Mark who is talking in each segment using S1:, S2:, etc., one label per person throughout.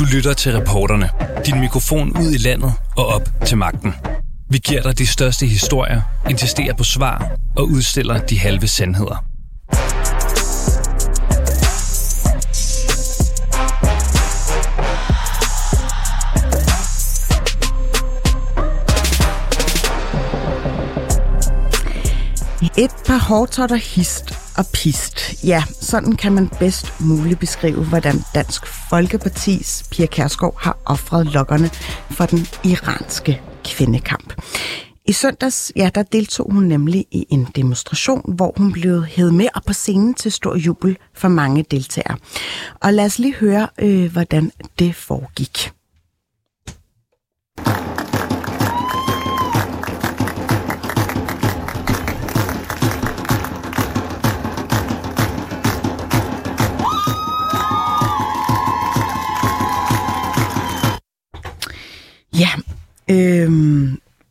S1: Du lytter til reporterne. Din mikrofon ud i landet og op til magten. Vi giver dig de største historier, insisterer på svar og udstiller de halve sandheder.
S2: Et par hårdtotter hist og pist. Ja, sådan kan man bedst muligt beskrive, hvordan Dansk Folkepartis Pia Kærsgaard har offret lokkerne for den iranske kvindekamp. I søndags, ja, der deltog hun nemlig i en demonstration, hvor hun blev hævet med op på scenen til stor jubel for mange deltagere. Og lad os lige høre, øh, hvordan det foregik.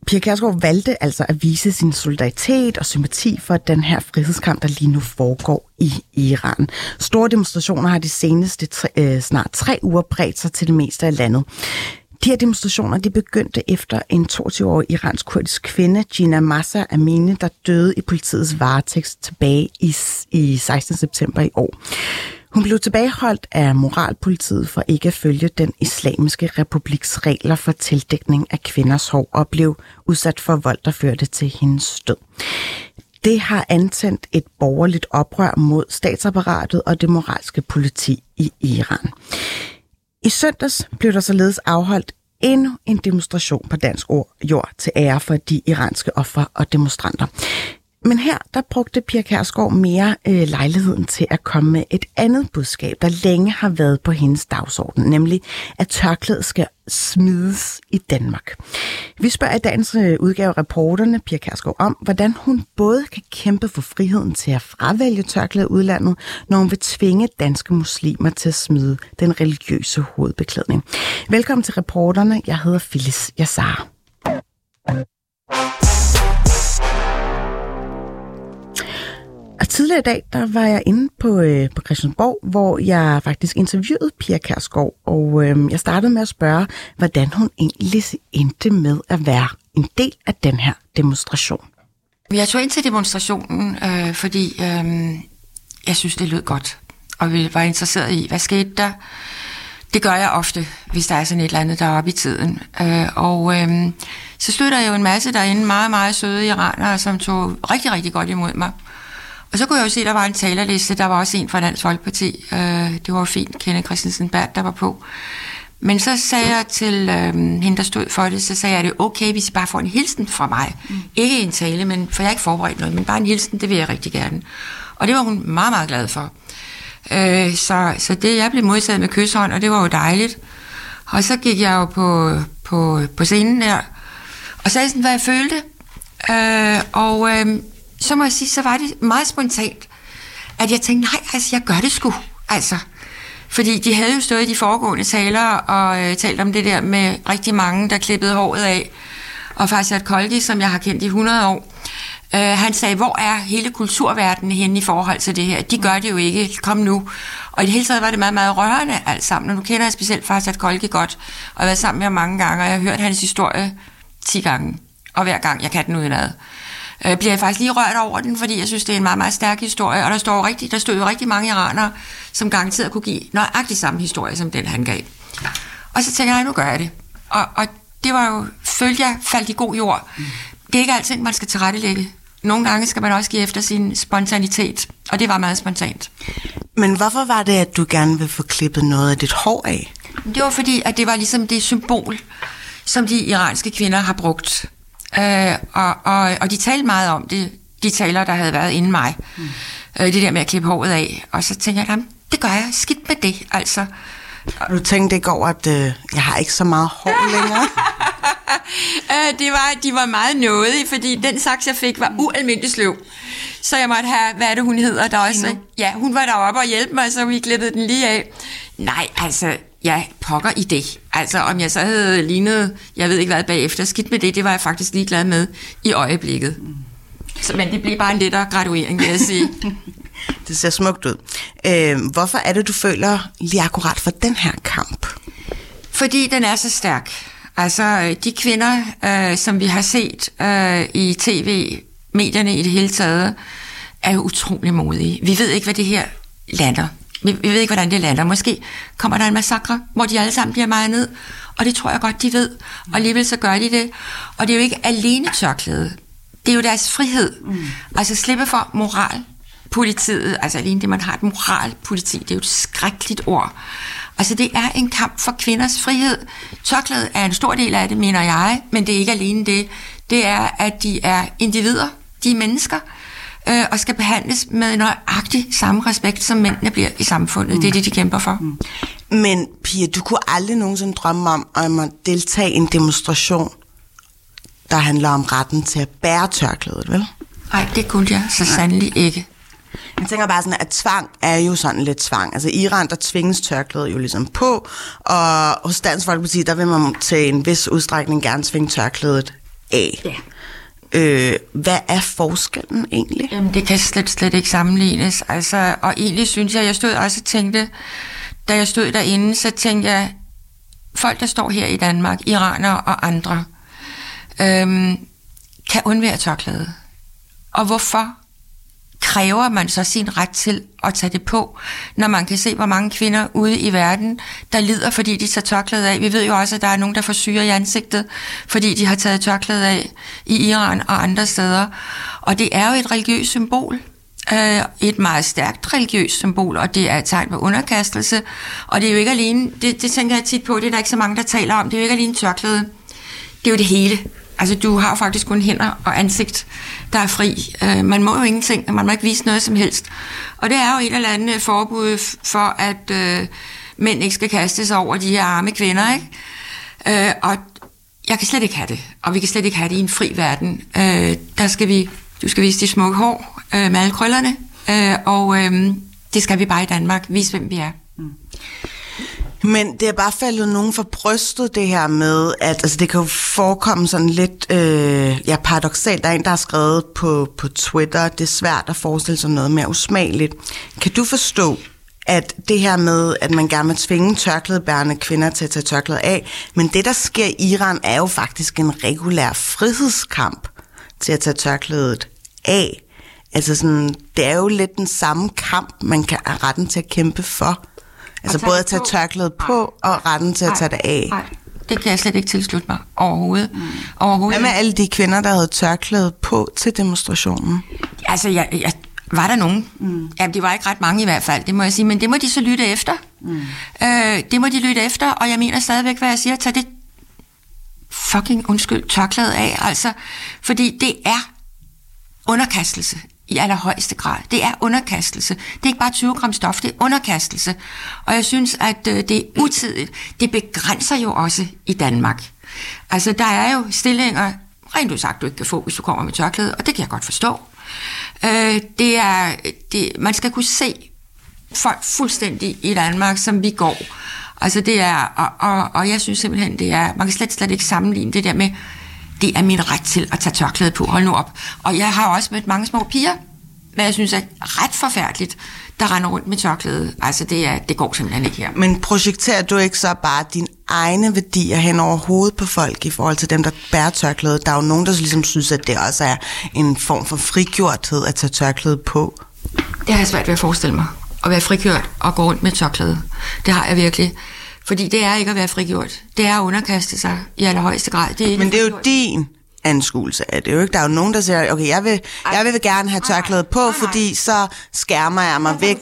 S2: Pia Kærsgaard valgte altså at vise sin solidaritet og sympati for den her frihedskamp, der lige nu foregår i Iran. Store demonstrationer har de seneste tre, øh, snart tre uger bredt sig til det meste af landet. De her demonstrationer de begyndte efter en 22-årig iransk-kurdisk kvinde, Gina Massa Amine, der døde i politiets varetægt tilbage i, i 16. september i år. Hun blev tilbageholdt af moralpolitiet for ikke at følge den islamiske republiks regler for tildækning af kvinders hår og blev udsat for vold, der førte til hendes død. Det har antændt et borgerligt oprør mod statsapparatet og det moralske politi i Iran. I søndags blev der således afholdt endnu en demonstration på dansk jord til ære for de iranske ofre og demonstranter. Men her, der brugte Pia Kærsgaard mere øh, lejligheden til at komme med et andet budskab, der længe har været på hendes dagsorden, nemlig at tørklædet skal smides i Danmark. Vi spørger i dagens øh, udgave reporterne Pia Kærsgaard om, hvordan hun både kan kæmpe for friheden til at fravælge tørklædet udlandet, når hun vil tvinge danske muslimer til at smide den religiøse hovedbeklædning. Velkommen til reporterne. Jeg hedder Phyllis Yassar. Og tidligere i dag, der var jeg inde på, øh, på Christiansborg, hvor jeg faktisk interviewede Pia Kærsgaard, og øh, jeg startede med at spørge, hvordan hun egentlig endte med at være en del af den her demonstration.
S3: Jeg tog ind til demonstrationen, øh, fordi øh, jeg synes, det lød godt, og vi var interesseret i, hvad skete der? Det gør jeg ofte, hvis der er sådan et eller andet, der er oppe i tiden. Øh, og øh, så stod der jo en masse derinde, meget, meget søde iranere, som tog rigtig, rigtig godt imod mig. Og så kunne jeg jo se, at der var en talerliste. Der var også en fra Dansk Folkeparti. Øh, det var fint. Kenneth Christensen Bert, der var på. Men så sagde jeg til øh, hende, der stod for det, så sagde jeg, at det er okay, hvis I bare får en hilsen fra mig. Mm. Ikke en tale, men, for jeg har ikke forberedt noget, men bare en hilsen, det vil jeg rigtig gerne. Og det var hun meget, meget glad for. Øh, så, så det, jeg blev modtaget med kysshånd, og det var jo dejligt. Og så gik jeg jo på, på, på scenen der, og sagde sådan, hvad jeg følte. Øh, og øh, så må jeg sige, så var det meget spontant, at jeg tænkte, nej, altså, jeg gør det sgu. Altså, fordi de havde jo stået i de foregående taler og øh, talt om det der med rigtig mange, der klippede håret af. Og faktisk Koldi, som jeg har kendt i 100 år, øh, han sagde, hvor er hele kulturverdenen henne i forhold til det her? De gør det jo ikke. Kom nu. Og i det hele taget var det meget, meget rørende alt sammen. Og nu kender jeg specielt faktisk Koldi godt, og jeg har været sammen med ham mange gange, og jeg har hørt hans historie 10 gange. Og hver gang, jeg kan den udenad øh, bliver jeg faktisk lige rørt over den, fordi jeg synes, det er en meget, meget stærk historie, og der, står rigtig, der stod jo rigtig mange iranere, som garanteret kunne give nøjagtig samme historie, som den han gav. Og så tænker jeg, nu gør jeg det. Og, og det var jo, følte jeg, faldt i god jord. Det er ikke altid, man skal tilrettelægge. Nogle gange skal man også give efter sin spontanitet, og det var meget spontant.
S2: Men hvorfor var det, at du gerne ville få klippet noget af dit hår af?
S3: Det var fordi, at det var ligesom det symbol, som de iranske kvinder har brugt Øh, og, og, og de talte meget om det, de taler, der havde været inden mig. Mm. Øh, det der med at klippe håret af. Og så tænkte jeg, det gør jeg. Skidt med det, altså.
S2: Og du tænkte ikke over, at øh, jeg har ikke så meget hår længere?
S3: øh, det var, de var meget nådige, fordi den saks, jeg fik, var ualmindelig sløv. Så jeg måtte have, hvad er det, hun hedder der også? Ja, hun var deroppe og hjælpe mig, så vi klippede den lige af. Nej, altså, ja, pokker i det. Altså, om jeg så havde lignet, jeg ved ikke hvad bagefter, skidt med det, det var jeg faktisk ligeglad med i øjeblikket. Så, men det blev bare en lettere graduering, vil jeg sige.
S2: det ser smukt ud. Øh, hvorfor er det, du føler lige akkurat for den her kamp?
S3: Fordi den er så stærk. Altså, de kvinder, øh, som vi har set øh, i tv, medierne i det hele taget, er jo utrolig modige. Vi ved ikke, hvad det her lander. Vi, vi ved ikke, hvordan det lander. Måske kommer der en massakre, hvor de alle sammen bliver meget ned. Og det tror jeg godt, de ved. Og alligevel så gør de det. Og det er jo ikke alene tørklæde. Det er jo deres frihed. Mm. Altså slippe for moral politiet, altså alene det, man har et moralpoliti, det er jo et skrækkeligt ord. Altså det er en kamp for kvinders frihed. Tørklædet er en stor del af det, mener jeg, men det er ikke alene det. Det er, at de er individer, de er mennesker, øh, og skal behandles med nøjagtig samme respekt, som mændene bliver i samfundet. Mm. Det er det, de kæmper for. Mm.
S2: Men Pia, du kunne aldrig nogensinde drømme om, om at deltage i en demonstration, der handler om retten til at bære tørklædet, vel?
S3: Nej, det kunne jeg så sandelig ikke.
S2: Jeg tænker bare sådan, at tvang er jo sådan lidt tvang. Altså i Iran, der tvinges tørklædet jo ligesom på, og hos Dansk Folkeparti, der vil man til en vis udstrækning gerne tvinge tørklædet af. Ja. Øh, hvad er forskellen egentlig?
S3: Jamen, det kan slet, slet ikke sammenlignes. Altså, og egentlig synes jeg, jeg stod også og tænkte, da jeg stod derinde, så tænkte jeg, folk, der står her i Danmark, iranere og andre, øhm, kan undvære tørklæde. Og hvorfor kræver man så sin ret til at tage det på, når man kan se, hvor mange kvinder ude i verden, der lider, fordi de tager tørklædet af. Vi ved jo også, at der er nogen, der får syre i ansigtet, fordi de har taget tørklædet af i Iran og andre steder. Og det er jo et religiøst symbol. Øh, et meget stærkt religiøst symbol, og det er et tegn på underkastelse. Og det er jo ikke alene, det, det tænker jeg tit på, det er der ikke så mange, der taler om, det er jo ikke alene tørklæde. Det er jo det hele. Altså, du har faktisk kun hænder og ansigt, der er fri. Øh, man må jo ingenting, man må ikke vise noget som helst. Og det er jo et eller andet forbud for, at øh, mænd ikke skal kaste sig over de her arme kvinder, ikke? Øh, og jeg kan slet ikke have det, og vi kan slet ikke have det i en fri verden. Øh, der skal vi, du skal vise de smukke hår øh, med alle krøllerne, øh, og øh, det skal vi bare i Danmark, vise hvem vi er. Mm.
S2: Men det er bare faldet nogen for brystet, det her med, at altså, det kan jo forekomme sådan lidt øh, ja, paradoxalt. Der er en, der har skrevet på, på Twitter, det er svært at forestille sig noget mere usmageligt. Kan du forstå, at det her med, at man gerne vil tvinge tørklædebærende kvinder til at tage tørklædet af, men det, der sker i Iran, er jo faktisk en regulær frihedskamp til at tage tørklædet af. Altså sådan, det er jo lidt den samme kamp, man kan have retten til at kæmpe for. Altså både at tage tørklædet på og retten til at tage det af. Nej,
S3: det kan jeg slet ikke tilslutte mig overhovedet. Mm. overhovedet.
S2: Hvad med alle de kvinder, der havde tørklædet på til demonstrationen?
S3: Altså, jeg, jeg, var der nogen? Mm. Ja, det var ikke ret mange i hvert fald, det må jeg sige. Men det må de så lytte efter. Mm. Øh, det må de lytte efter, og jeg mener stadigvæk, hvad jeg siger. Tag det fucking undskyld tørklædet af, altså. Fordi det er underkastelse i allerhøjeste grad. Det er underkastelse. Det er ikke bare 20 gram stof, det er underkastelse. Og jeg synes, at øh, det er utidigt. Det begrænser jo også i Danmark. Altså, der er jo stillinger, rent udsagt, du ikke kan få, hvis du kommer med tørklæde, og det kan jeg godt forstå. Øh, det er, det, man skal kunne se folk fuldstændig i Danmark, som vi går. Altså det er, og, og, og jeg synes simpelthen, det er, man kan slet, slet ikke sammenligne det der med, det er min ret til at tage tørklæde på. Hold nu op. Og jeg har også mødt mange små piger, hvad jeg synes er ret forfærdeligt, der render rundt med tørklæde. Altså, det, er, det går simpelthen ikke her.
S2: Men projekterer du ikke så bare dine egne værdier hen over hovedet på folk i forhold til dem, der bærer tørklæde? Der er jo nogen, der ligesom synes, at det også er en form for frigjorthed at tage tørklæde på.
S3: Det har jeg svært ved at forestille mig. At være frigjort og gå rundt med tørklæde. Det har jeg virkelig. Fordi det er ikke at være frigjort. Det er at underkaste sig i allerhøjeste grad. Det er
S2: Men det er jo din anskuelse af det. Jo ikke? Der er jo nogen, der siger, okay, jeg vil, jeg vil gerne have tørklædet på, fordi så skærmer jeg mig væk.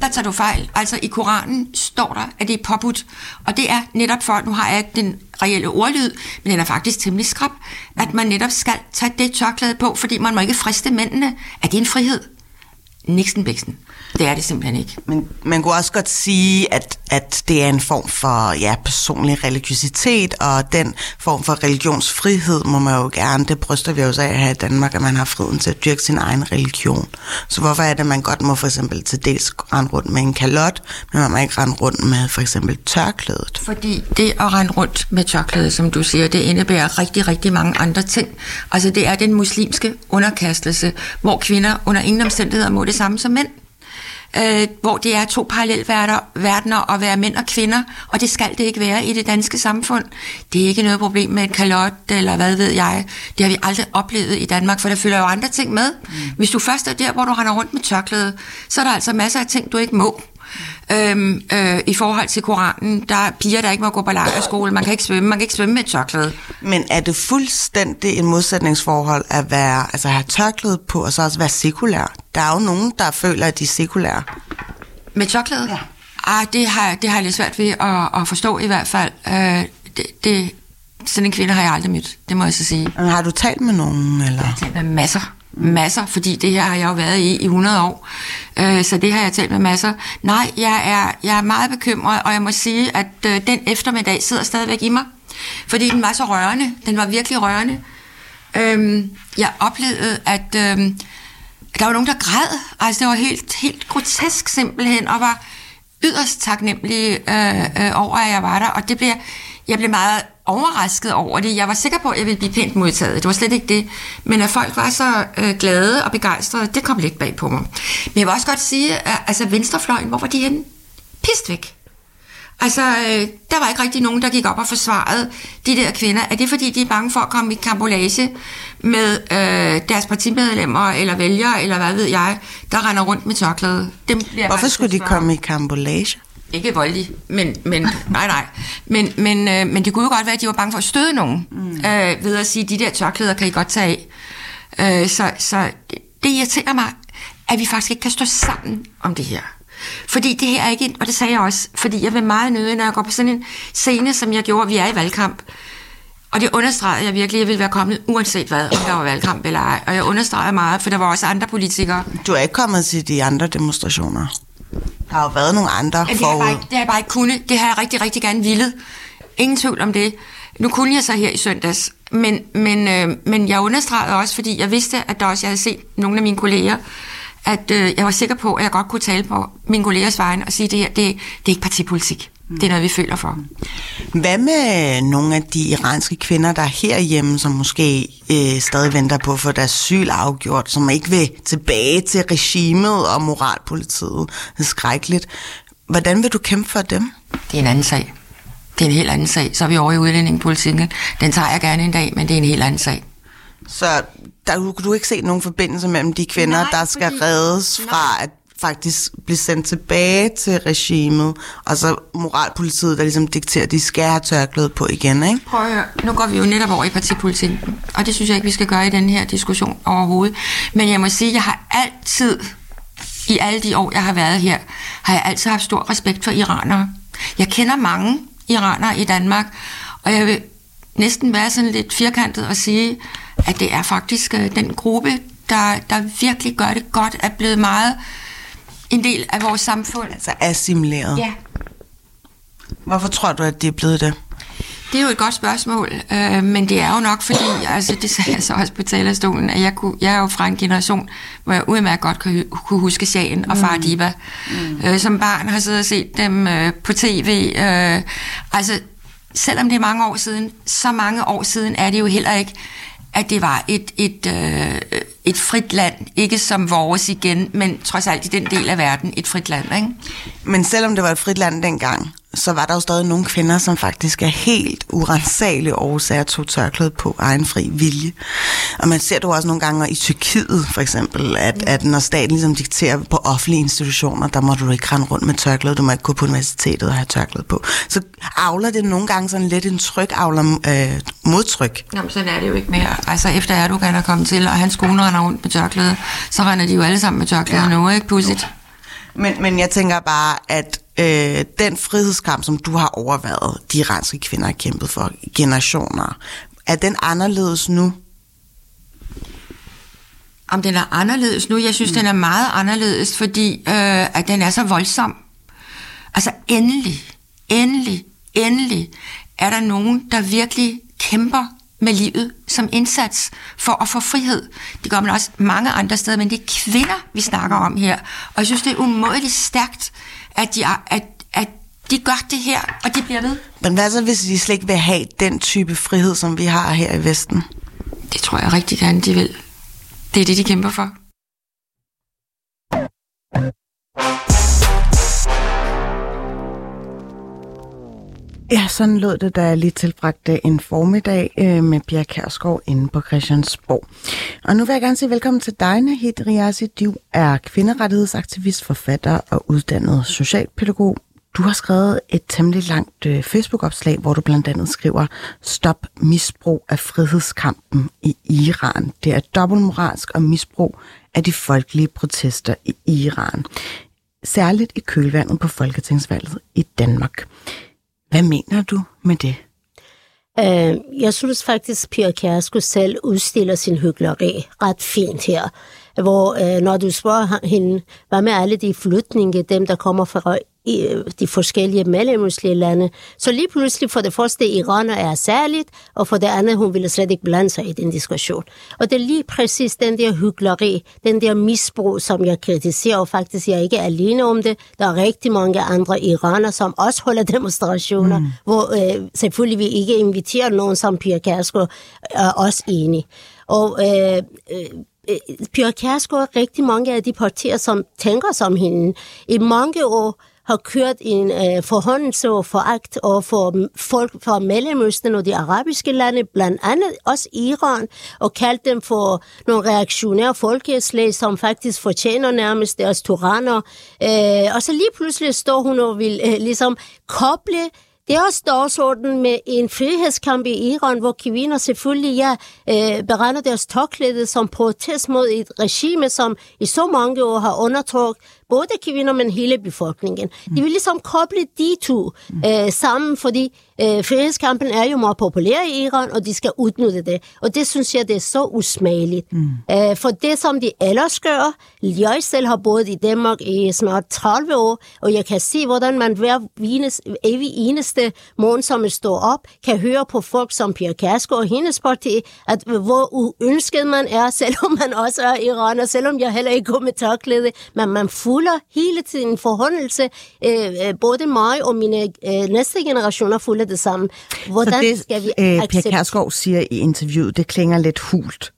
S3: Der tager du fejl. Altså i Koranen står der, at det er påbudt. Og det er netop for, nu har jeg ikke den reelle ordlyd, men den er faktisk temmelig skrab, at man netop skal tage det tørklæde på, fordi man må ikke friste mændene. Er det en frihed? Nixon Bixen. Det er det simpelthen ikke.
S2: Men man kunne også godt sige, at, at det er en form for ja, personlig religiøsitet, og den form for religionsfrihed må man jo gerne, det bryster vi også af her i Danmark, at man har friheden til at dyrke sin egen religion. Så hvorfor er det, at man godt må for eksempel til dels rende rundt med en kalot, men man må ikke rende rundt med for eksempel tørklædet?
S3: Fordi det at rende rundt med tørklædet, som du siger, det indebærer rigtig, rigtig mange andre ting. Altså det er den muslimske underkastelse, hvor kvinder under ingen omstændigheder må det samme som mænd. øh, hvor det er to parallelverdener at være mænd og kvinder, og det skal det ikke være i det danske samfund. Det er ikke noget problem med en kalot, eller hvad ved jeg. Det har vi aldrig oplevet i Danmark, for der følger jo andre ting med. Mm. Hvis du først er der, hvor du render rundt med tørklæde, så er der altså masser af ting, du ikke må. Øhm, øh, I forhold til Koranen, der er piger, der ikke må gå på lejrskole, man kan ikke svømme, man kan ikke svømme med et tørklæde.
S2: Men er det fuldstændig en modsætningsforhold at være, altså have tørklæde på, og så også være sekulær? Der er jo nogen, der føler, at de er sekulære.
S3: Med tørklæde? Ja. Ah, det har, det har jeg lidt svært ved at, at forstå i hvert fald. Øh, det, det, sådan en kvinde har jeg aldrig mødt, det må jeg så sige.
S2: Men har du talt med nogen? Eller? Jeg
S3: har talt med masser masser, fordi det her har jeg jo været i i 100 år, øh, så det har jeg talt med masser. Nej, jeg er, jeg er meget bekymret, og jeg må sige, at øh, den eftermiddag sidder stadigvæk i mig, fordi den var så rørende, den var virkelig rørende. Øh, jeg oplevede, at øh, der var nogen, der græd, altså det var helt, helt grotesk simpelthen, og var yderst taknemmelig øh, øh, over, at jeg var der, og det bliver, jeg blev meget overrasket over det. Jeg var sikker på, at jeg ville blive pænt modtaget. Det var slet ikke det. Men at folk var så øh, glade og begejstrede, det kom lidt bag på mig. Men jeg vil også godt sige, at altså, venstrefløjen, hvor var de henne? Pist væk. Altså, øh, der var ikke rigtig nogen, der gik op og forsvarede de der kvinder. Er det fordi, de er bange for at komme i kambolage med øh, deres partimedlemmer eller vælgere, eller hvad ved jeg, der render rundt med tørklæde?
S2: Hvorfor skulle de komme i kambolage?
S3: Ikke voldelig, men, men nej, nej. Men, men, øh, men det kunne jo godt være, at de var bange for at støde nogen, mm. øh, ved at sige, de der tørklæder kan I godt tage af. Øh, så så det, det irriterer mig, at vi faktisk ikke kan stå sammen om det her. Fordi det her er ikke, og det sagde jeg også, fordi jeg vil meget nøde, når jeg går på sådan en scene, som jeg gjorde, vi er i valgkamp, og det understregede jeg virkelig, at jeg ville være kommet uanset hvad, om der var valgkamp eller ej. Og jeg understregede meget, for der var også andre politikere.
S2: Du er ikke kommet til de andre demonstrationer? Der har jo været nogle andre ja,
S3: det har, bare ikke, det har jeg bare ikke kunnet. Det har jeg rigtig, rigtig gerne ville. Ingen tvivl om det. Nu kunne jeg så her i søndags, men, men, øh, men jeg understregede også, fordi jeg vidste, at der også jeg havde set nogle af mine kolleger, at øh, jeg var sikker på, at jeg godt kunne tale på mine kollegers vegne og sige, at det her, det, det er ikke partipolitik. Det er noget, vi føler for.
S2: Hvad med nogle af de iranske kvinder, der er herhjemme, som måske øh, stadig venter på at få deres syl afgjort, som ikke vil tilbage til regimet og moralpolitiet? Det er skrækkeligt. Hvordan vil du kæmpe for dem?
S3: Det er en anden sag. Det er en helt anden sag. Så er vi over i udlændingepolitikken. Den tager jeg gerne en dag, men det er en helt anden sag.
S2: Så der kunne du ikke se nogen forbindelse mellem de kvinder, Nej, der skal fordi... reddes fra, at faktisk blive sendt tilbage til regimet, og så moralpolitiet, der ligesom dikterer, at de skal have tørklæde på igen, ikke?
S3: Prøv at høre. Nu går vi jo netop over i partipolitikken, og det synes jeg ikke, vi skal gøre i den her diskussion overhovedet. Men jeg må sige, at jeg har altid, i alle de år, jeg har været her, har jeg altid haft stor respekt for iranere. Jeg kender mange iranere i Danmark, og jeg vil næsten være sådan lidt firkantet og sige, at det er faktisk øh, den gruppe, der, der virkelig gør det godt, er blevet meget en del af vores samfund.
S2: Altså assimileret?
S3: Ja.
S2: Hvorfor tror du, at det er blevet det?
S3: Det er jo et godt spørgsmål, øh, men det er jo nok fordi, altså det sagde jeg så også på talerstolen, at jeg, kunne, jeg er jo fra en generation, hvor jeg udmærket godt kunne, kunne huske Shagen og Far mm. Diva. Mm. Øh, som barn har siddet og set dem øh, på tv. Øh, altså, selvom det er mange år siden, så mange år siden er det jo heller ikke, at det var et, et, øh, et frit land, ikke som vores igen, men trods alt i den del af verden et frit land. Ikke?
S2: Men selvom det var et frit land dengang, så var der jo stadig nogle kvinder, som faktisk er helt urensagelige årsager tog tørklæde på egen fri vilje. Og man ser det jo også nogle gange i Tyrkiet, for eksempel, at, at når staten ligesom dikterer på offentlige institutioner, der må du ikke rende rundt med tørklæde, du må ikke gå på universitetet og have tørklæde på. Så avler det nogle gange sådan lidt en tryk, avler øh, modtryk.
S3: Jamen, sådan er det jo ikke mere. Altså, efter Erdogan er kommet til, og hans kone render rundt med tørklæde, så render de jo alle sammen med tørklæde ja. nu, ikke? Pudsigt.
S2: Men, men jeg tænker bare, at øh, den frihedskamp, som du har overvejet, de iranske kvinder har kæmpet for generationer, er den anderledes nu?
S3: Om den er anderledes nu? Jeg synes, mm. den er meget anderledes, fordi øh, at den er så voldsom. Altså endelig, endelig, endelig er der nogen, der virkelig kæmper med livet som indsats for at få frihed. Det gør man også mange andre steder, men det er kvinder, vi snakker om her. Og jeg synes, det er umådeligt stærkt, at de, at, at de gør det her, og de bliver ved.
S2: Men hvad så, hvis de slet ikke vil have den type frihed, som vi har her i Vesten?
S3: Det tror jeg rigtig gerne, de vil. Det er det, de kæmper for.
S2: Ja, sådan lød det, da jeg lige tilbragte en formiddag øh, med Pia Kærsgaard inde på Christiansborg. Og nu vil jeg gerne sige velkommen til dig, Nahid Riasi. Du er kvinderettighedsaktivist, forfatter og uddannet socialpædagog. Du har skrevet et temmelig langt øh, Facebook-opslag, hvor du blandt andet skriver Stop misbrug af frihedskampen i Iran. Det er dobbeltmoralsk og misbrug af de folkelige protester i Iran. Særligt i kølvandet på folketingsvalget i Danmark. Hvad mener du med det?
S4: Øh, jeg synes faktisk, Pia Kjærsgaard selv udstiller sin hyggeleri ret fint her. Hvor øh, når du spørger hende, hvad med alle de flytninge, dem der kommer fra i øh, de forskellige mellemøstlige lande. Så lige pludselig for det første, Iran er særligt, og for det andet, hun ville slet ikke blande sig i den diskussion. Og det er lige præcis den der hyggeleri, den der misbrug, som jeg kritiserer, og faktisk jeg er ikke alene om det. Der er rigtig mange andre iraner, som også holder demonstrationer, mm. hvor øh, selvfølgelig vi ikke inviterer nogen, som Pia Kærsgaard er også enige. Og øh, øh, Pia Kærsgaard er rigtig mange af de partier, som tænker som hende. I mange år har kørt en øh, forhånden så foragt over for mm, folk fra Mellemøsten og de arabiske lande, blandt andet også Iran, og kaldt dem for nogle reaktionære folkeslag, som faktisk fortjener nærmest deres tyranner. Øh, og så lige pludselig står hun og vil øh, ligesom koble det er også med en frihedskamp i Iran, hvor kvinder selvfølgelig ja, øh, beregner deres tørklæde som protest mod et regime, som i så mange år har undertrykt både kvinder, men hele befolkningen. De vil ligesom koble de to øh, sammen, fordi øh, frihedskampen er jo meget populær i Iran, og de skal udnytte det. Og det synes jeg, det er så usmageligt. Mm. Øh, for det, som de ellers gør, jeg selv har boet i Danmark i snart 30 år, og jeg kan se, hvordan man hver evig eneste morgen, som står op, kan høre på folk som Pia Kærsgaard og hendes parti, at hvor uønsket man er, selvom man også er iraner, selvom jeg heller ikke går med tørklæde, men man fulder hele tiden forhåndelse. Øh, øh, både mig og mine øh, næste generationer fulder det samme.
S2: Hvordan Så det, skal vi øh, Per Kærsgaard siger i interviewet, det klinger lidt hult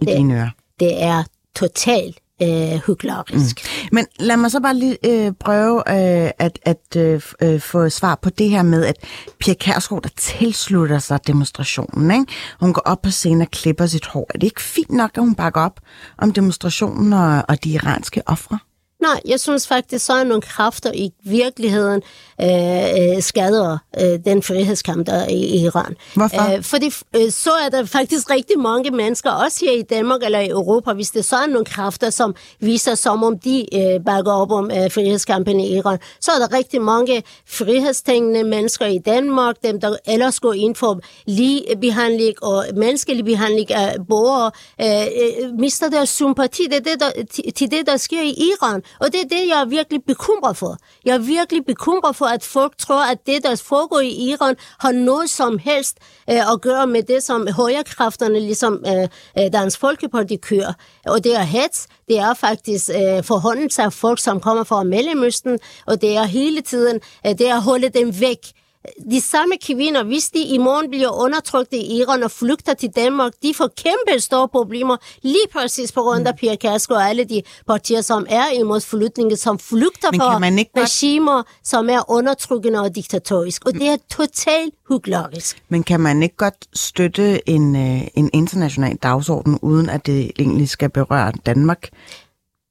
S2: i det, dine ører.
S4: Det er totalt øh, hyklerisk.
S2: Mm. Men lad mig så bare lige øh, prøve øh, at, at øh, øh, få svar på det her med, at Pia Kærsgaard, der tilslutter sig demonstrationen, ikke? hun går op på scenen og klipper sit hår. Er det ikke fint nok, at hun bakker op om demonstrationen og, og de iranske ofre?
S4: Nej, jeg synes faktisk, så er nogle kræfter i virkeligheden øh, øh, skader øh, den frihedskamp, der er i Iran.
S2: Hvorfor?
S4: Æh, fordi øh, så er der faktisk rigtig mange mennesker, også her i Danmark eller i Europa, hvis det så er nogle kræfter, som viser, som om de øh, bakker op om øh, frihedskampen i Iran, så er der rigtig mange frihedstænkende mennesker i Danmark, dem der ellers går ind for lige behandling og menneskelig behandling af borgere, øh, øh, mister deres sympati det det, der, til det, der sker i Iran. Og det er det, jeg er virkelig bekymret for. Jeg er virkelig bekymret for, at folk tror, at det, der foregår i Iran, har noget som helst øh, at gøre med det, som højrekræfterne, ligesom øh, øh Dansk Folkeparti, kører. Og det er hets, det er faktisk øh, forhåndelse af folk, som kommer fra Mellemøsten, og det er hele tiden, øh, det er at holde dem væk de samme kvinder, hvis de i morgen bliver undertrykt i Iran og flygter til Danmark, de får kæmpe store problemer, lige præcis på grund af mm. Pia Kærsgaard og alle de partier, som er imod flytningen, som flygter fra regimer, godt... som er undertrykkende og diktatorisk. Og det er totalt hyklerisk.
S2: Men kan man ikke godt støtte en, øh, en international dagsorden, uden at det egentlig skal berøre Danmark?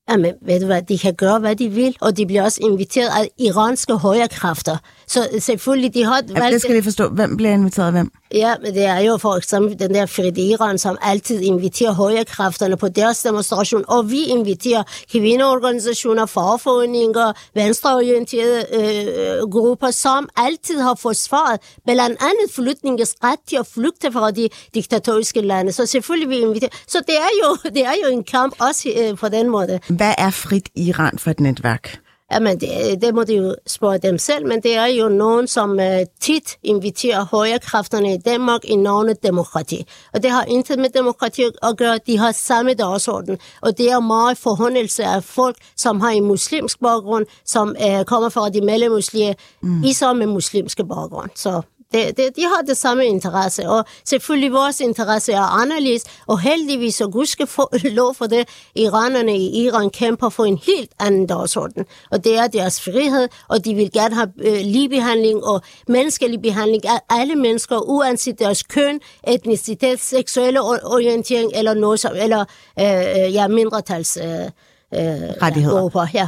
S4: Jamen, ved du hvad, de kan gøre, hvad de vil, og de bliver også inviteret af iranske højrekræfter. Så selvfølgelig, de har...
S2: Ja, det skal vi forstå. Hvem bliver inviteret af hvem?
S4: Ja, men det er jo for eksempel den der Fred Iran, som altid inviterer højrekræfterne på deres demonstration, og vi inviterer kvindeorganisationer, fagforeninger, venstreorienterede øh, grupper, som altid har forsvaret blandt andet flytningens ret til at flygte fra de diktatoriske lande. Så selvfølgelig vi inviterer. Så det er jo, det er jo en kamp også øh, på den måde.
S2: Hvad er frit Iran for et netværk?
S4: Jamen, det, det må de jo spørge dem selv, men det er jo nogen, som uh, tit inviterer højrekræfterne i Danmark i navnet demokrati. Og det har intet med demokrati at gøre, de har samme dagsorden. Og det er meget forhåndelse af folk, som har en muslimsk baggrund, som uh, kommer fra de mellemmuslige, mm. især med muslimske baggrund. Så Det, det, de har det samme interesse, og selvfølgelig vores interesse er anderledes, og heldigvis og gudske for, lov for det, iranerne i Iran kæmper for en helt anden dagsorden, og det er deres frihed, og de vil gerne have øh, ligebehandling og menneskelig behandling af alle mennesker, uanset deres køn, etnicitet, seksuelle orientering eller noget som, eller øh, øh ja, mindretals øh, øh,
S2: rettigheder.
S4: Ja, ja.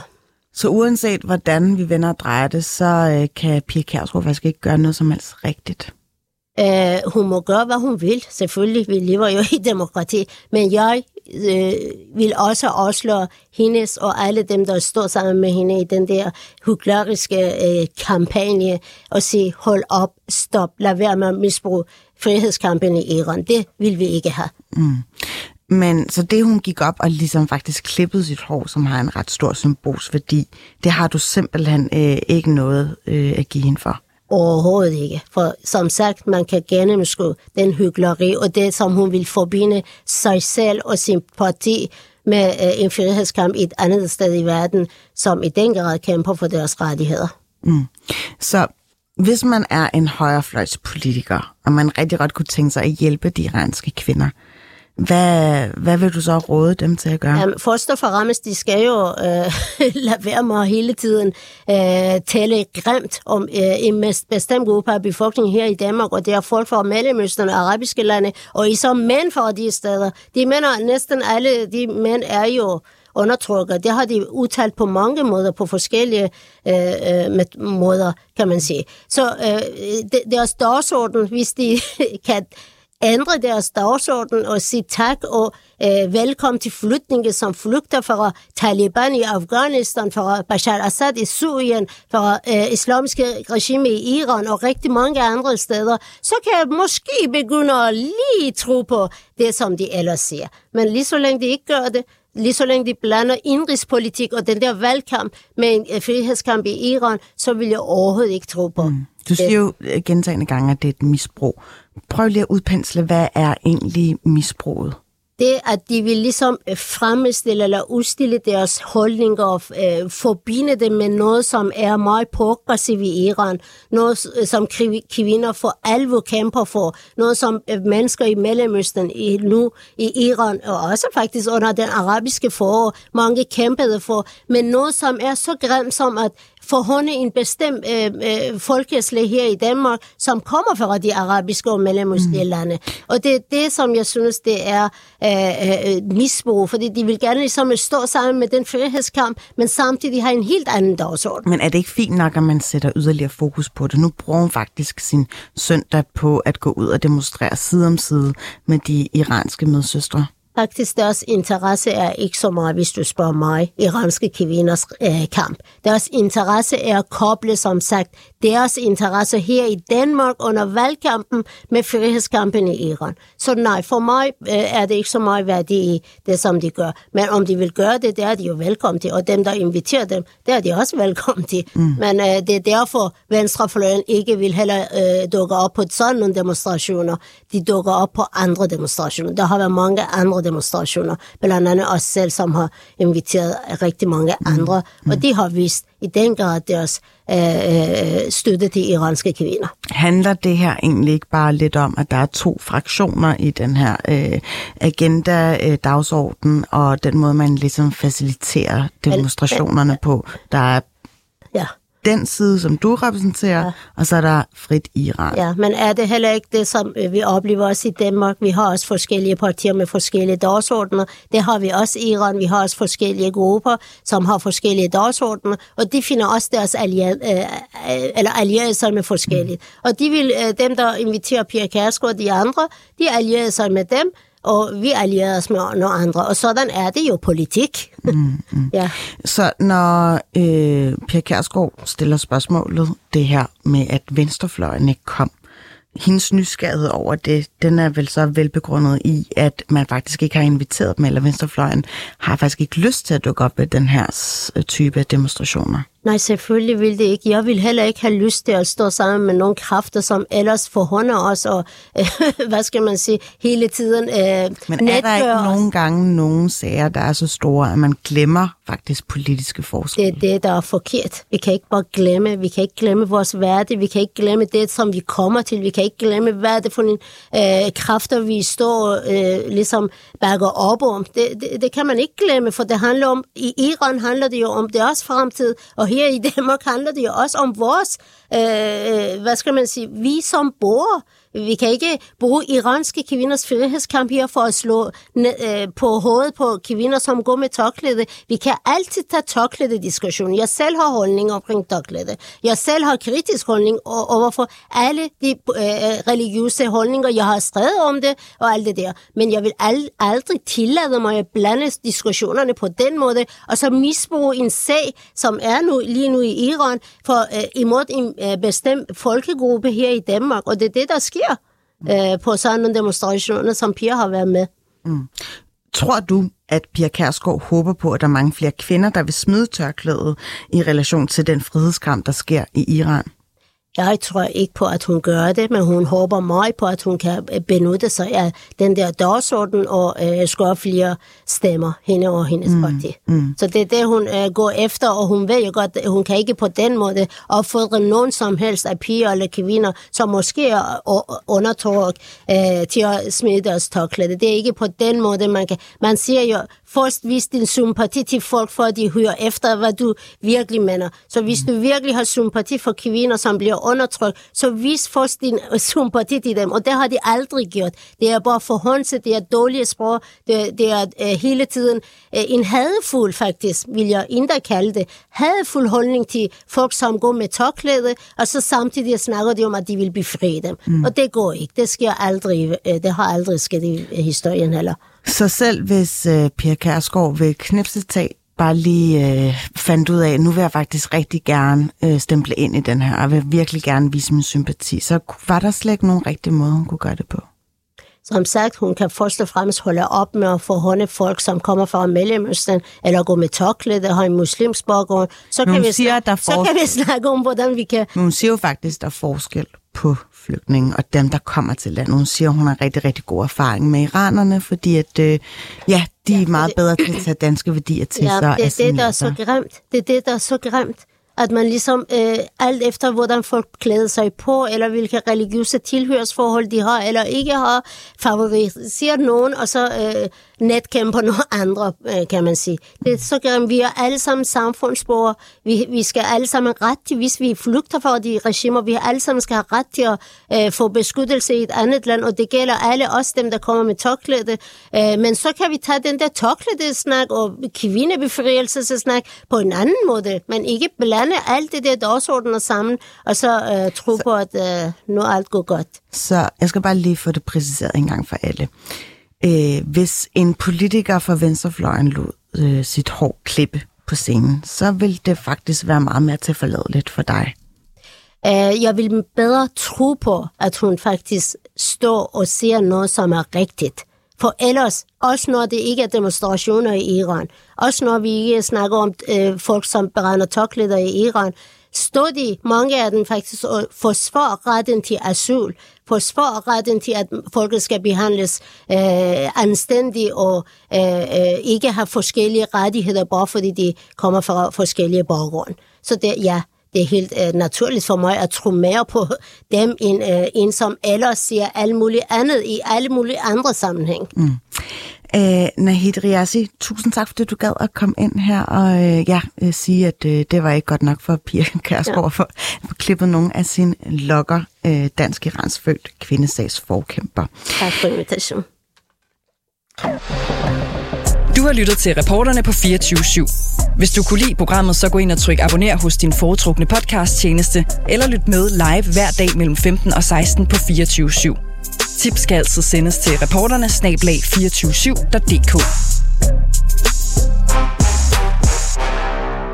S2: Så uanset hvordan vi vender og drejer det, så øh, kan Pia Kærsgaard faktisk ikke gøre noget som helst rigtigt.
S4: Uh, hun må gøre, hvad hun vil. Selvfølgelig, vi lever jo i demokrati. Men jeg øh, vil også afsløre hendes og alle dem, der står sammen med hende i den der hykleriske øh, kampagne og sige, hold op, stop, lad være med at misbruge frihedskampen i Iran. Det vil vi ikke have. Mm.
S2: Men så det, hun gik op og ligesom faktisk klippede sit hår, som har en ret stor symbolsk værdi, det har du simpelthen øh, ikke noget øh, at give hende for?
S4: Overhovedet ikke. For som sagt, man kan gennemskue den hyggeleri, og det, som hun vil forbinde sig selv og sin parti med øh, en frihedskamp i et andet sted i verden, som i den grad kæmper for deres rettigheder. Mm.
S2: Så hvis man er en højrefløjspolitiker, og man rigtig godt kunne tænke sig at hjælpe de iranske kvinder, hvad, hvad vil du så råde dem til at gøre?
S4: Jamen, først og fremmest, de skal jo øh, lade være med hele tiden øh, tale grimt om øh, en bestemt gruppe af befolkningen her i Danmark, og det er folk fra Mellemøsten og arabiske lande, og især mænd fra de steder. De mænd, næsten alle de mænd er jo undertrykker. Det har de udtalt på mange måder, på forskellige øh, øh, måder, kan man sige. Så øh, deres dagsorden, hvis de kan ændre deres dagsorden og sige tak og øh, velkommen til flygtninge, som flygter fra Taliban i Afghanistan, fra Bashar Assad i Syrien, fra øh, islamiske regime i Iran og rigtig mange andre steder, så kan jeg måske begynde at lige tro på det, som de ellers siger. Men lige så længe de ikke gør det, lige så længe de blander indrigspolitik og den der valgkamp med en øh, frihedskamp i Iran, så vil jeg overhovedet ikke tro på. Mm.
S2: Du siger jo øh, gentagende gange, at det er et misbrug. Prøv lige at udpensle, hvad er egentlig misbruget?
S4: det, at de vil ligesom øh, fremstille eller udstille deres holdninger og øh, forbinde det med noget, som er meget progressivt i Iran. Noget, øh, som kvinder for alvor kæmper for. Noget, som øh, mennesker i Mellemøsten i, nu i Iran, og også faktisk under den arabiske forår, mange kæmpede for. Men noget, som er så grimt som at forhånde en bestemt øh, øh, folkeslag her i Danmark, som kommer fra de arabiske og mellemøstlige mm. lande. Og det er det, som jeg synes, det er øh, øh, misbrug, fordi de vil gerne ligesom stå sammen med den frihedskamp, men samtidig have en helt anden dagsorden.
S2: Men er det ikke fint nok, at man sætter yderligere fokus på det? Nu bruger hun faktisk sin søndag på at gå ud og demonstrere side om side med de iranske medsøstre.
S4: Faktisk deres interesse er ikke så meget, hvis du spørger mig, iranske kvinders øh, kamp. Deres interesse er at koble, som sagt, deres interesse her i Danmark under valgkampen med frihedskampen i Iran. Så nej, for mig øh, er det ikke så meget værdi i det, som de gør. Men om de vil gøre det, det er de jo velkommen til. Og dem, der inviterer dem, det er de også velkommen til. Mm. Men øh, det er derfor, Venstrefløjen ikke vil heller øh, dukke op på sådan nogle demonstrationer. De dukker op på andre demonstrationer. Der har været mange andre demonstrationer, blandt andet os selv, som har inviteret rigtig mange mm. andre, mm. og de har vist i den grad deres øh, øh, støtte til iranske kvinder.
S2: Handler det her egentlig ikke bare lidt om, at der er to fraktioner i den her øh, agenda-dagsorden, øh, og den måde, man ligesom faciliterer demonstrationerne på? Der er ja den side, som du repræsenterer, ja. og så er der frit Iran.
S4: Ja, men er det heller ikke det, som øh, vi oplever også i Danmark? Vi har også forskellige partier med forskellige dagsordner. Det har vi også i Iran. Vi har også forskellige grupper, som har forskellige dagsordner, og de finder også deres allierede, øh, eller allierede sig med forskellige. Mm. Og de vil, øh, dem, der inviterer Pia Kærsgaard og de andre, de allierede sig med dem, og vi allierer os med nogle andre, og sådan er det jo politik. Mm,
S2: mm. ja. Så når øh, Per Kærsgaard stiller spørgsmålet, det her med, at venstrefløjen ikke kom, hendes nysgerrighed over det, den er vel så velbegrundet i, at man faktisk ikke har inviteret dem, eller venstrefløjen har faktisk ikke lyst til at dukke op ved den her type demonstrationer.
S4: Nej, selvfølgelig vil det ikke. Jeg vil heller ikke have lyst til at stå sammen med nogle kræfter, som ellers forhånder os, og øh, hvad skal man sige, hele tiden øh,
S2: Men er der ikke nogle gange nogle sager, der er så store, at man glemmer faktisk politiske forskelle?
S4: Det er det, der er forkert. Vi kan ikke bare glemme. Vi kan ikke glemme vores værdi. Vi kan ikke glemme det, som vi kommer til. Vi kan ikke glemme, hvad det er for en øh, kræfter, vi står øh, ligesom bakker op om. Det, det, det kan man ikke glemme, for det handler om, i Iran handler det jo om deres fremtid, og her i Danmark handler det jo også om vores, øh, øh hvad skal man sige, vi som bor vi kan ikke bruge iranske kvinders frihedskamp her for at slå øh, på hovedet på kvinder, som går med tørklæde. Vi kan altid tage tørklæde-diskussion. Jeg selv har holdning omkring tørklæde. Jeg selv har kritisk holdning overfor alle de øh, øh, religiøse holdninger. Jeg har skrevet om det og alt det der. Men jeg vil aldrig tillade mig at blande diskussionerne på den måde, og så misbruge en sag, som er nu lige nu i Iran, for øh, imod en øh, bestemt folkegruppe her i Danmark. Og det er det, der sker øh, på sådan nogle demonstrationer, som Pia har været med. Mm.
S2: Tror du, at Pia Kærsgaard håber på, at der er mange flere kvinder, der vil smide tørklædet i relation til den frihedskamp, der sker i Iran?
S4: Jeg tror ikke på, at hun gør det, men hun håber meget på, at hun kan benytte sig af den der dagsorden og øh, skaffe flere stemmer hende og hendes mm, parti. Mm. Så det er det, hun øh, går efter, og hun ved jo godt, at hun kan ikke på den måde opfordre nogen som helst af piger eller kvinder, som måske er undertryk øh, til at smide deres tørklæde. Det er ikke på den måde, man kan... Man siger jo, først vis din sympati til folk, for at de hører efter, hvad du virkelig mener. Så hvis du virkelig har sympati for kvinder, som bliver undertrykt, så vis først din sympati til dem. Og det har de aldrig gjort. Det er bare forhåndset, det er dårlige sprog, det, det er uh, hele tiden uh, en hadefuld, faktisk, vil jeg endda kalde det, hadefuld holdning til folk, som går med tørklæde, og så samtidig snakker de om, at de vil befri dem. Mm. Og det går ikke. Det sker aldrig. Uh, det har aldrig sket i historien heller.
S2: Så selv hvis uh, Pia Kærsgaard vil knipse bare lige øh, fandt ud af, nu vil jeg faktisk rigtig gerne øh, stemple ind i den her, og vil virkelig gerne vise min sympati, så var der slet ikke nogen rigtig måde, hun kunne gøre det på.
S4: Som sagt, hun kan først og fremmest holde op med at forhånde folk, som kommer fra Mellemøsten, eller gå med toklæde, har en muslimsk baggrund. Så kan, vi siger, snakke, der så kan vi snakke om, hvordan vi kan...
S2: Men hun siger jo faktisk, der er forskel på flygtninge og dem, der kommer til landet. Hun siger, hun har rigtig, rigtig god erfaring med iranerne, fordi at, øh, ja, de ja, er meget det... bedre til at tage danske værdier til
S4: ja,
S2: sig.
S4: det er det, der er så grimt. Det er det, der er så grimt at man ligesom øh, alt efter, hvordan folk klæder sig på, eller hvilke religiøse tilhørsforhold de har, eller ikke har, favoriserer nogen, og så øh, netkæmper nogle andre, øh, kan man sige. Det så gerne, vi er alle sammen samfundsborgere. Vi, vi skal alle sammen have ret til, hvis vi flygter fra de regimer, vi alle sammen skal have ret til at øh, få beskyttelse i et andet land, og det gælder alle os, dem der kommer med tørklæde. Øh, men så kan vi tage den der tørklæde-snak og kvindebefrielsesnak på en anden måde, men ikke blande alt det der dagsordner sammen, og så øh, tro så, på, at øh, nu alt går godt.
S2: Så jeg skal bare lige få det præciseret en gang for alle øh, hvis en politiker fra venstrefløjen lod øh, sit hår klippe på scenen, så vil det faktisk være meget mere til for dig.
S4: Øh, jeg vil bedre tro på, at hun faktisk står og ser noget, som er rigtigt. For ellers, også når det ikke er demonstrationer i Iran, også når vi ikke snakker om øh, folk, som brænder toklæder i Iran, stod de, mange af dem faktisk, og forsvar retten til asyl, forsvar retten til, at folket skal behandles øh, anstændigt og øh, øh, ikke have forskellige rettigheder, bare fordi de kommer fra forskellige baggrunde. Så det, ja, det er helt øh, naturligt for mig at tro mere på dem, end øh, en som ellers siger alt muligt andet i alle mulige andre sammenhæng. Mm.
S2: Uh, Nahid Riasi, tusind tak, fordi du gad at komme ind her og uh, ja, uh, sige, at uh, det var ikke godt nok for Pia Kærsgaard ja. for at få klippet nogle af sine lokker, uh, dansk irans født kvindesags forkæmper.
S4: Tak for invitationen.
S5: Du har lyttet til reporterne på 24 /7. Hvis du kunne lide programmet, så gå ind og tryk abonner hos din foretrukne podcast-tjeneste, eller lyt med live hver dag mellem 15 og 16 på 24 /7. Tips skal altid sendes til reporterne snablag247.dk.